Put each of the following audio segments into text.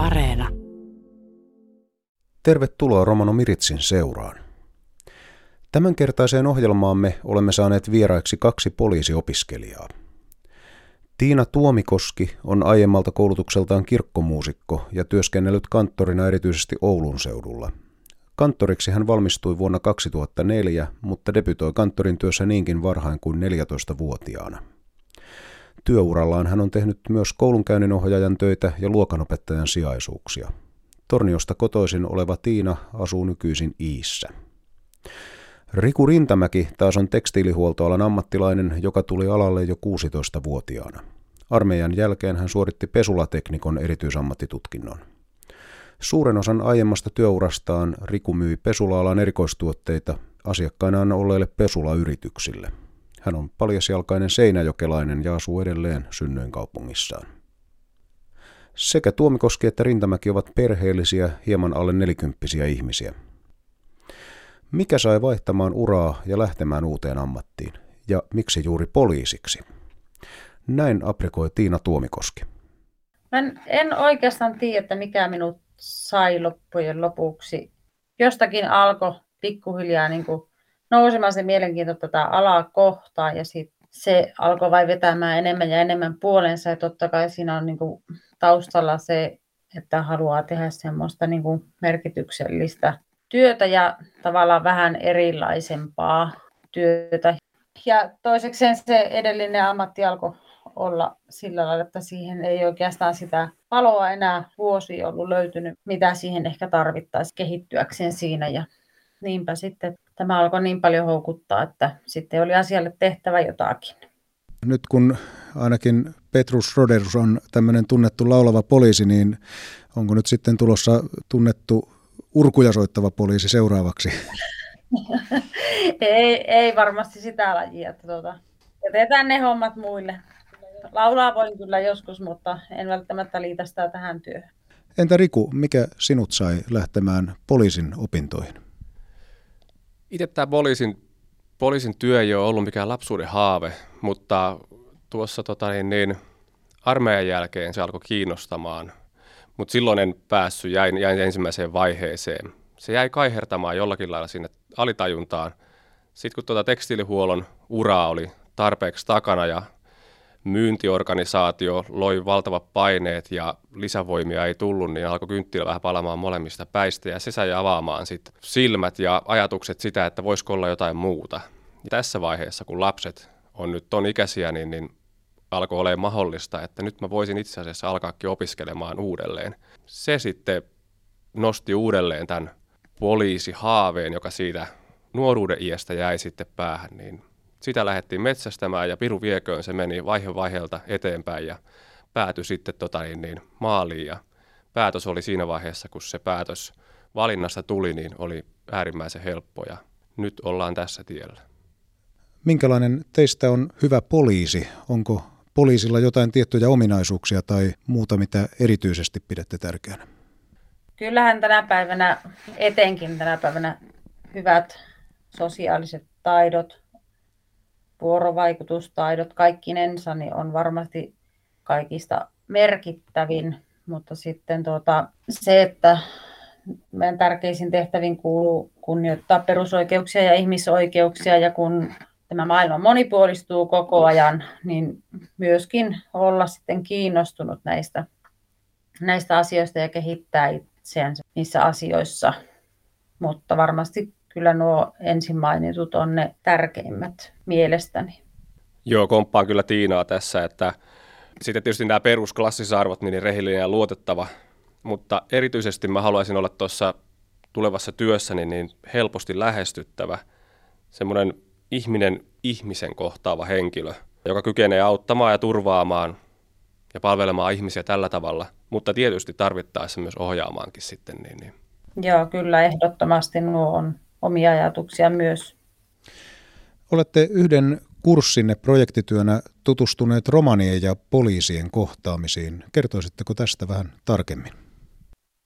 Areena. Tervetuloa Romano Miritsin seuraan. Tämänkertaiseen ohjelmaamme olemme saaneet vieraiksi kaksi poliisiopiskelijaa. Tiina Tuomikoski on aiemmalta koulutukseltaan kirkkomuusikko ja työskennellyt kanttorina erityisesti Oulun seudulla. Kanttoriksi hän valmistui vuonna 2004, mutta debytoi kanttorin työssä niinkin varhain kuin 14-vuotiaana. Työurallaan hän on tehnyt myös koulunkäynninohjaajan töitä ja luokanopettajan sijaisuuksia. Torniosta kotoisin oleva Tiina asuu nykyisin Iissä. Riku Rintamäki taas on tekstiilihuoltoalan ammattilainen, joka tuli alalle jo 16-vuotiaana. Armeijan jälkeen hän suoritti pesulateknikon erityisammattitutkinnon. Suuren osan aiemmasta työurastaan Riku myi pesula-alan erikoistuotteita asiakkainaan olleille pesulayrityksille. Hän on paljasjalkainen seinäjokelainen ja asuu edelleen synnyinkaupungissaan. Sekä Tuomikoski että Rintamäki ovat perheellisiä, hieman alle nelikymppisiä ihmisiä. Mikä sai vaihtamaan uraa ja lähtemään uuteen ammattiin? Ja miksi juuri poliisiksi? Näin aprikoi Tiina Tuomikoski. Mä en, en oikeastaan tiedä, että mikä minut sai loppujen lopuksi. Jostakin alkoi pikkuhiljaa niin kuin nousemaan se mielenkiinto tätä alaa kohtaan ja sit se alkoi vain vetämään enemmän ja enemmän puolensa ja totta kai siinä on niin kuin taustalla se, että haluaa tehdä semmoista niin kuin merkityksellistä työtä ja tavallaan vähän erilaisempaa työtä. Ja toisekseen se edellinen ammatti alkoi olla sillä lailla, että siihen ei oikeastaan sitä paloa enää vuosi ollut löytynyt, mitä siihen ehkä tarvittaisiin kehittyäkseen siinä. Ja niinpä sitten tämä alkoi niin paljon houkuttaa, että sitten oli asialle tehtävä jotakin. Nyt kun ainakin Petrus Roderus on tämmöinen tunnettu laulava poliisi, niin onko nyt sitten tulossa tunnettu urkuja soittava poliisi seuraavaksi? ei, ei varmasti sitä lajia. Että tuota, jätetään ne hommat muille. Laulaa voin kyllä joskus, mutta en välttämättä liitä sitä tähän työhön. Entä Riku, mikä sinut sai lähtemään poliisin opintoihin? Itse tämä poliisin, poliisin työ ei ole ollut mikään lapsuuden haave, mutta tuossa tota, niin, niin, armeijan jälkeen se alkoi kiinnostamaan. Mutta silloin en päässyt, jäin, jäin ensimmäiseen vaiheeseen. Se jäi kaihertamaan jollakin lailla sinne alitajuntaan. Sitten kun tuota tekstiilihuollon uraa oli tarpeeksi takana ja myyntiorganisaatio loi valtavat paineet ja lisävoimia ei tullut, niin alkoi kynttilä vähän palamaan molemmista päistä ja se sai avaamaan sit silmät ja ajatukset sitä, että voisiko olla jotain muuta. Ja tässä vaiheessa, kun lapset on nyt ton ikäisiä, niin, niin alkoi olemaan mahdollista, että nyt mä voisin itse asiassa alkaakin opiskelemaan uudelleen. Se sitten nosti uudelleen tämän poliisihaaveen, joka siitä nuoruuden iästä jäi sitten päähän, niin sitä lähdettiin metsästämään ja Piru Vieköön se meni vaihe vaiheelta eteenpäin ja päätyi sitten tota niin, niin, maaliin ja päätös oli siinä vaiheessa, kun se päätös valinnasta tuli, niin oli äärimmäisen helppo ja nyt ollaan tässä tiellä. Minkälainen teistä on hyvä poliisi? Onko poliisilla jotain tiettyjä ominaisuuksia tai muuta, mitä erityisesti pidätte tärkeänä? Kyllähän tänä päivänä, etenkin tänä päivänä, hyvät sosiaaliset taidot, vuorovaikutustaidot kaikkinensa niin on varmasti kaikista merkittävin, mutta sitten tuota, se, että meidän tärkeisiin tehtäviin kuuluu kunnioittaa perusoikeuksia ja ihmisoikeuksia ja kun tämä maailma monipuolistuu koko ajan, niin myöskin olla sitten kiinnostunut näistä, näistä asioista ja kehittää itseänsä niissä asioissa. Mutta varmasti kyllä nuo ensin mainitut on ne tärkeimmät mielestäni. Joo, komppaan kyllä Tiinaa tässä, että sitten tietysti nämä perusklassisarvot, niin rehellinen ja luotettava, mutta erityisesti mä haluaisin olla tuossa tulevassa työssäni niin helposti lähestyttävä, semmoinen ihminen ihmisen kohtaava henkilö, joka kykenee auttamaan ja turvaamaan ja palvelemaan ihmisiä tällä tavalla, mutta tietysti tarvittaessa myös ohjaamaankin sitten. Niin, niin. Joo, kyllä ehdottomasti nuo on omia ajatuksia myös. Olette yhden kurssinne projektityönä tutustuneet romanien ja poliisien kohtaamisiin. Kertoisitteko tästä vähän tarkemmin?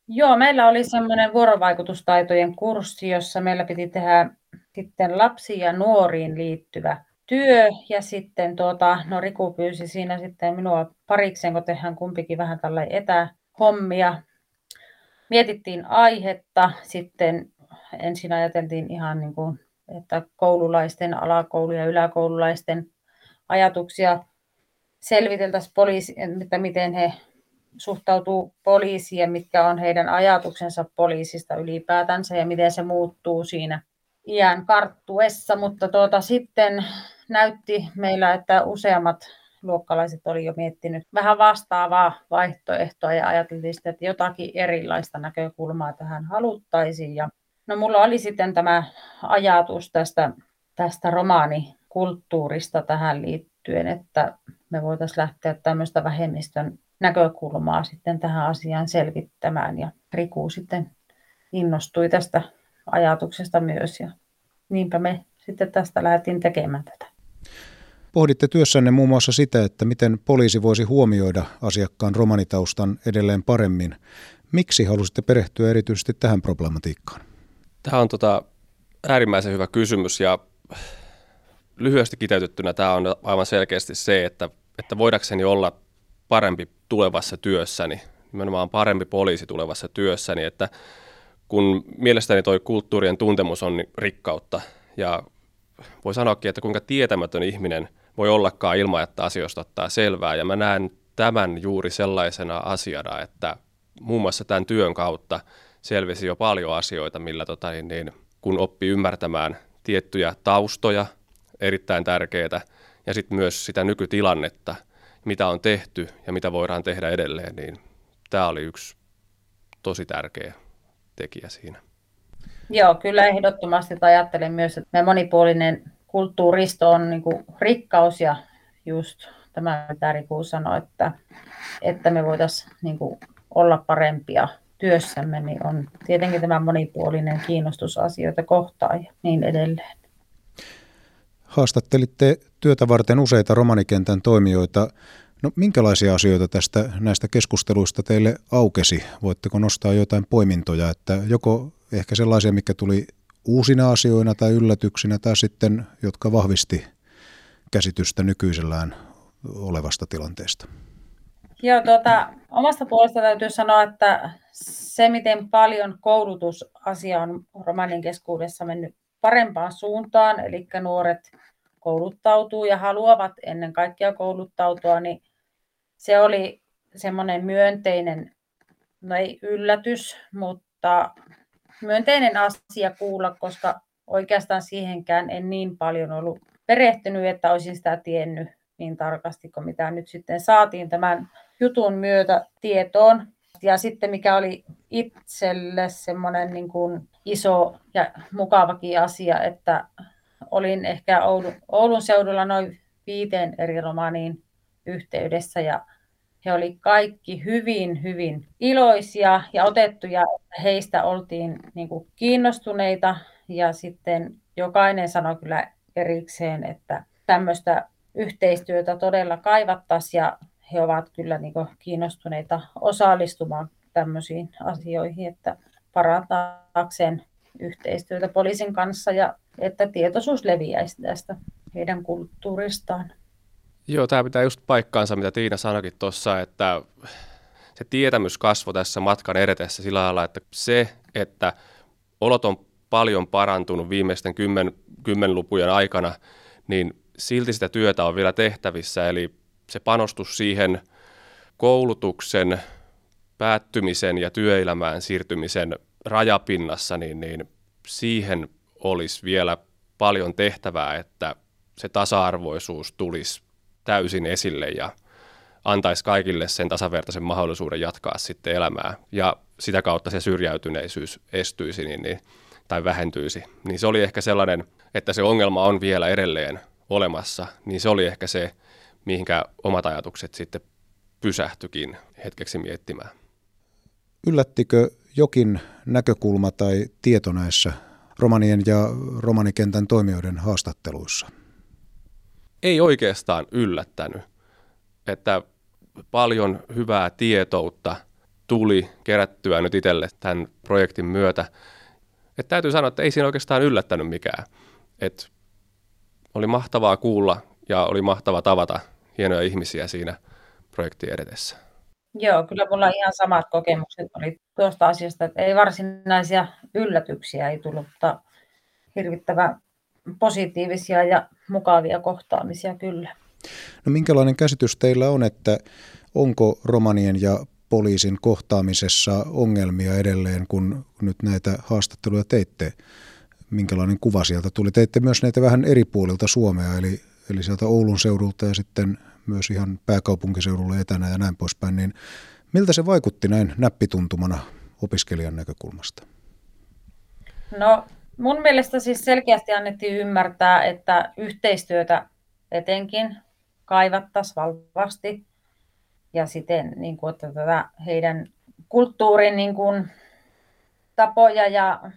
Joo, meillä oli semmoinen vuorovaikutustaitojen kurssi, jossa meillä piti tehdä sitten lapsiin ja nuoriin liittyvä työ. Ja sitten tuota, no Riku pyysi siinä sitten minua parikseen, kun tehdään kumpikin vähän tällä etähommia. mietittiin aihetta. Sitten ensin ajateltiin ihan niin kuin, että koululaisten, alakoulu- ja yläkoululaisten ajatuksia selviteltäisiin poliisi, että miten he suhtautuu poliisiin ja mitkä on heidän ajatuksensa poliisista ylipäätänsä ja miten se muuttuu siinä iän karttuessa, mutta tuota, sitten näytti meillä, että useammat luokkalaiset oli jo miettinyt vähän vastaavaa vaihtoehtoa ja ajateltiin sitä, että jotakin erilaista näkökulmaa tähän haluttaisiin. Ja no mulla oli sitten tämä ajatus tästä, tästä romaanikulttuurista tähän liittyen, että me voitaisiin lähteä tämmöistä vähemmistön näkökulmaa sitten tähän asiaan selvittämään. Ja Riku sitten innostui tästä ajatuksesta myös ja niinpä me sitten tästä lähdettiin tekemään tätä. Pohditte työssänne muun muassa sitä, että miten poliisi voisi huomioida asiakkaan romanitaustan edelleen paremmin. Miksi halusitte perehtyä erityisesti tähän problematiikkaan? Tämä on tota äärimmäisen hyvä kysymys ja lyhyesti kiteytettynä tämä on aivan selkeästi se, että, että voidakseni olla parempi tulevassa työssäni, nimenomaan parempi poliisi tulevassa työssäni, että kun mielestäni tuo kulttuurien tuntemus on rikkautta ja voi sanoakin, että kuinka tietämätön ihminen voi ollakaan ilman, että asioista ottaa selvää. Ja mä näen tämän juuri sellaisena asiana, että muun muassa tämän työn kautta selvisi jo paljon asioita, millä tota, niin, niin, kun oppii ymmärtämään tiettyjä taustoja, erittäin tärkeitä, ja sitten myös sitä nykytilannetta, mitä on tehty ja mitä voidaan tehdä edelleen, niin tämä oli yksi tosi tärkeä tekijä siinä. Joo, kyllä ehdottomasti ajattelen myös, että monipuolinen kulttuuristo on niin kuin rikkaus ja just tämä, mitä Riku sanoi, että, että me voitaisiin niin kuin olla parempia työssämme, niin on tietenkin tämä monipuolinen kiinnostus asioita kohtaan ja niin edelleen. Haastattelitte työtä varten useita romanikentän toimijoita. No, minkälaisia asioita tästä näistä keskusteluista teille aukesi? Voitteko nostaa jotain poimintoja, että joko ehkä sellaisia, mikä tuli uusina asioina tai yllätyksinä tai sitten, jotka vahvisti käsitystä nykyisellään olevasta tilanteesta? Joo, tuota, omasta puolesta täytyy sanoa, että se, miten paljon koulutusasia on romanin keskuudessa mennyt parempaan suuntaan, eli nuoret kouluttautuu ja haluavat ennen kaikkea kouluttautua, niin se oli semmoinen myönteinen, no ei yllätys, mutta myönteinen asia kuulla, koska oikeastaan siihenkään en niin paljon ollut perehtynyt, että olisin sitä tiennyt niin tarkasti kuin mitä nyt sitten saatiin tämän jutun myötä tietoon. Ja sitten mikä oli itselle semmoinen niin kuin iso ja mukavakin asia, että olin ehkä Oulun, Oulun seudulla noin viiteen eri romaaniin yhteydessä ja he olivat kaikki hyvin, hyvin iloisia ja otettuja. Heistä oltiin niin kuin kiinnostuneita ja sitten jokainen sanoi kyllä erikseen, että tämmöistä yhteistyötä todella kaivattaisiin ja he ovat kyllä niin kuin kiinnostuneita osallistumaan tämmöisiin asioihin, että parantaakseen yhteistyötä poliisin kanssa ja että tietoisuus leviäisi tästä heidän kulttuuristaan. Joo, tämä pitää just paikkaansa, mitä Tiina sanoikin tuossa, että se tietämys kasvoi tässä matkan edetessä sillä lailla, että se, että olot on paljon parantunut viimeisten kymmen, kymmenlukujen aikana, niin silti sitä työtä on vielä tehtävissä. Eli se panostus siihen koulutuksen päättymisen ja työelämään siirtymisen rajapinnassa, niin, niin siihen olisi vielä paljon tehtävää, että se tasa-arvoisuus tulisi täysin esille ja antaisi kaikille sen tasavertaisen mahdollisuuden jatkaa sitten elämää ja sitä kautta se syrjäytyneisyys estyisi niin, niin, tai vähentyisi. Niin se oli ehkä sellainen, että se ongelma on vielä edelleen olemassa, niin se oli ehkä se, mihinkä omat ajatukset sitten pysähtyikin hetkeksi miettimään. Yllättikö jokin näkökulma tai tieto näissä romanien ja romanikentän toimijoiden haastatteluissa? ei oikeastaan yllättänyt, että paljon hyvää tietoutta tuli kerättyä nyt itselle tämän projektin myötä. Että täytyy sanoa, että ei siinä oikeastaan yllättänyt mikään. Et oli mahtavaa kuulla ja oli mahtava tavata hienoja ihmisiä siinä projektin edetessä. Joo, kyllä mulla ihan samat kokemukset oli tuosta asiasta, että ei varsinaisia yllätyksiä ei tullut, mutta hirvittävän positiivisia ja mukavia kohtaamisia kyllä. No minkälainen käsitys teillä on, että onko romanien ja poliisin kohtaamisessa ongelmia edelleen, kun nyt näitä haastatteluja teitte? Minkälainen kuva sieltä tuli? Teitte myös näitä vähän eri puolilta Suomea, eli, eli sieltä Oulun seudulta ja sitten myös ihan pääkaupunkiseudulla etänä ja näin poispäin. Niin miltä se vaikutti näin näppituntumana opiskelijan näkökulmasta? No mun mielestä siis selkeästi annettiin ymmärtää, että yhteistyötä etenkin kaivattaisiin valvasti ja siten, niin kuin, että tätä heidän kulttuurin niin kuin, tapoja ja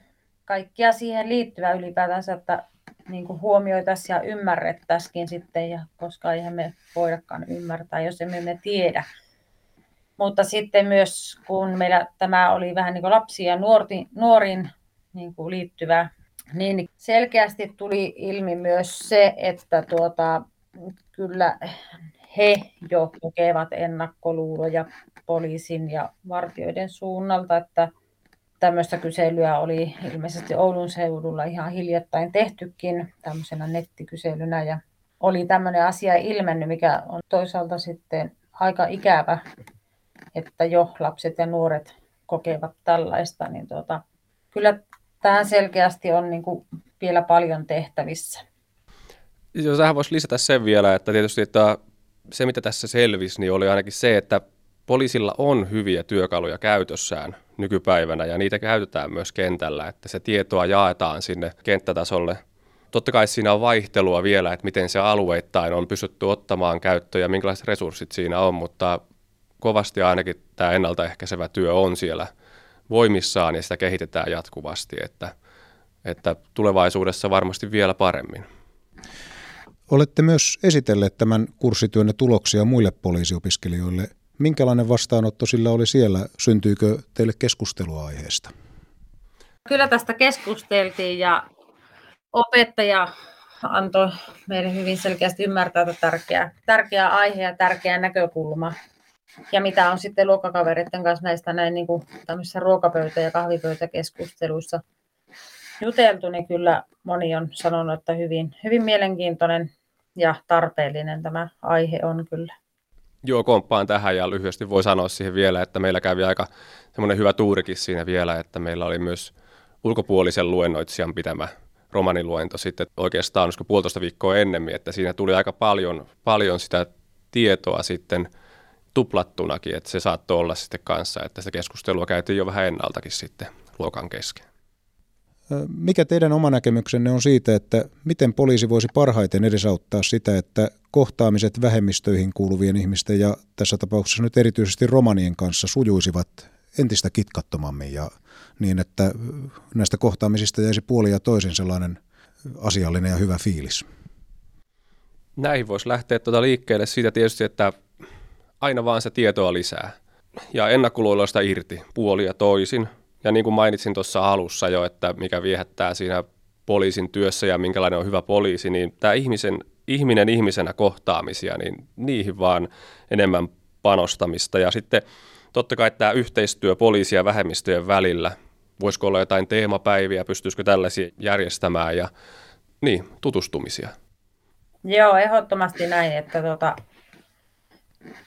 kaikkia siihen liittyvää ylipäätänsä, että niin kuin huomioitaisiin ja ymmärrettäisiin sitten, ja koska eihän me voidakaan ymmärtää, jos emme me tiedä. Mutta sitten myös, kun meillä tämä oli vähän niin kuin lapsi- ja nuorti, nuorin niin kuin liittyvä, niin selkeästi tuli ilmi myös se, että tuota, kyllä he jo kokevat ennakkoluuloja poliisin ja vartioiden suunnalta, että tämmöistä kyselyä oli ilmeisesti Oulun seudulla ihan hiljattain tehtykin tämmöisenä nettikyselynä ja oli tämmöinen asia ilmennyt, mikä on toisaalta sitten aika ikävä, että jo lapset ja nuoret kokevat tällaista, niin tuota, kyllä tähän selkeästi on niin kuin vielä paljon tehtävissä. Jos tähän voisi lisätä sen vielä, että tietysti että se mitä tässä selvisi, niin oli ainakin se, että poliisilla on hyviä työkaluja käytössään nykypäivänä ja niitä käytetään myös kentällä, että se tietoa jaetaan sinne kenttätasolle. Totta kai siinä on vaihtelua vielä, että miten se alueittain on pystytty ottamaan käyttöön ja minkälaiset resurssit siinä on, mutta kovasti ainakin tämä ennaltaehkäisevä työ on siellä voimissaan ja sitä kehitetään jatkuvasti, että, että tulevaisuudessa varmasti vielä paremmin. Olette myös esitelleet tämän kurssityönne tuloksia muille poliisiopiskelijoille. Minkälainen vastaanotto sillä oli siellä? Syntyykö teille keskustelua aiheesta? Kyllä tästä keskusteltiin ja opettaja antoi meille hyvin selkeästi ymmärtää, että tärkeä, tärkeä aihe ja tärkeä näkökulma. Ja mitä on sitten luokkakavereiden kanssa näistä näin niin kuin ruokapöytä- ja kahvipöytäkeskusteluissa juteltu, niin kyllä moni on sanonut, että hyvin, hyvin mielenkiintoinen ja tarpeellinen tämä aihe on kyllä. Joo, komppaan tähän ja lyhyesti voi sanoa siihen vielä, että meillä kävi aika semmoinen hyvä tuurikin siinä vielä, että meillä oli myös ulkopuolisen luennoitsijan pitämä romaniluento sitten oikeastaan olisiko puolitoista viikkoa ennemmin, että siinä tuli aika paljon, paljon sitä tietoa sitten tuplattunakin, että se saattoi olla sitten kanssa, että sitä keskustelua käytiin jo vähän ennaltakin sitten luokan kesken. Mikä teidän oma näkemyksenne on siitä, että miten poliisi voisi parhaiten edesauttaa sitä, että kohtaamiset vähemmistöihin kuuluvien ihmisten ja tässä tapauksessa nyt erityisesti romanien kanssa sujuisivat entistä kitkattomammin ja niin, että näistä kohtaamisista jäisi puoli ja toisen sellainen asiallinen ja hyvä fiilis? Näihin voisi lähteä tuota liikkeelle siitä tietysti, että aina vaan se tietoa lisää ja ennakkoluuloista irti puoli ja toisin – ja niin kuin mainitsin tuossa alussa jo, että mikä viehättää siinä poliisin työssä ja minkälainen on hyvä poliisi, niin tämä ihmisen, ihminen ihmisenä kohtaamisia, niin niihin vaan enemmän panostamista. Ja sitten totta kai tämä yhteistyö poliisi- ja vähemmistöjen välillä, voisiko olla jotain teemapäiviä, pystyisikö tällaisia järjestämään ja niin, tutustumisia. Joo, ehdottomasti näin, että tota,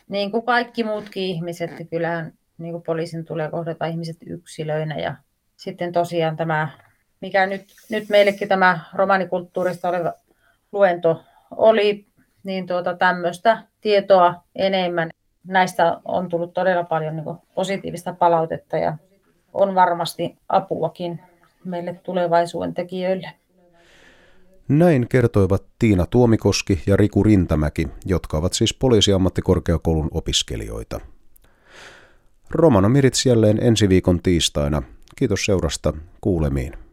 niin kuin kaikki muutkin ihmiset, niin kyllähän niin kuin poliisin tulee kohdata ihmiset yksilöinä. Ja sitten tosiaan tämä, mikä nyt, nyt meillekin tämä romanikulttuurista oleva luento oli, niin tuota, tämmöistä tietoa enemmän. Näistä on tullut todella paljon niin positiivista palautetta ja on varmasti apuakin meille tulevaisuuden tekijöille. Näin kertoivat Tiina Tuomikoski ja Riku Rintamäki, jotka ovat siis poliisiammattikorkeakoulun opiskelijoita. Romano Mirits jälleen ensi viikon tiistaina. Kiitos seurasta. Kuulemiin.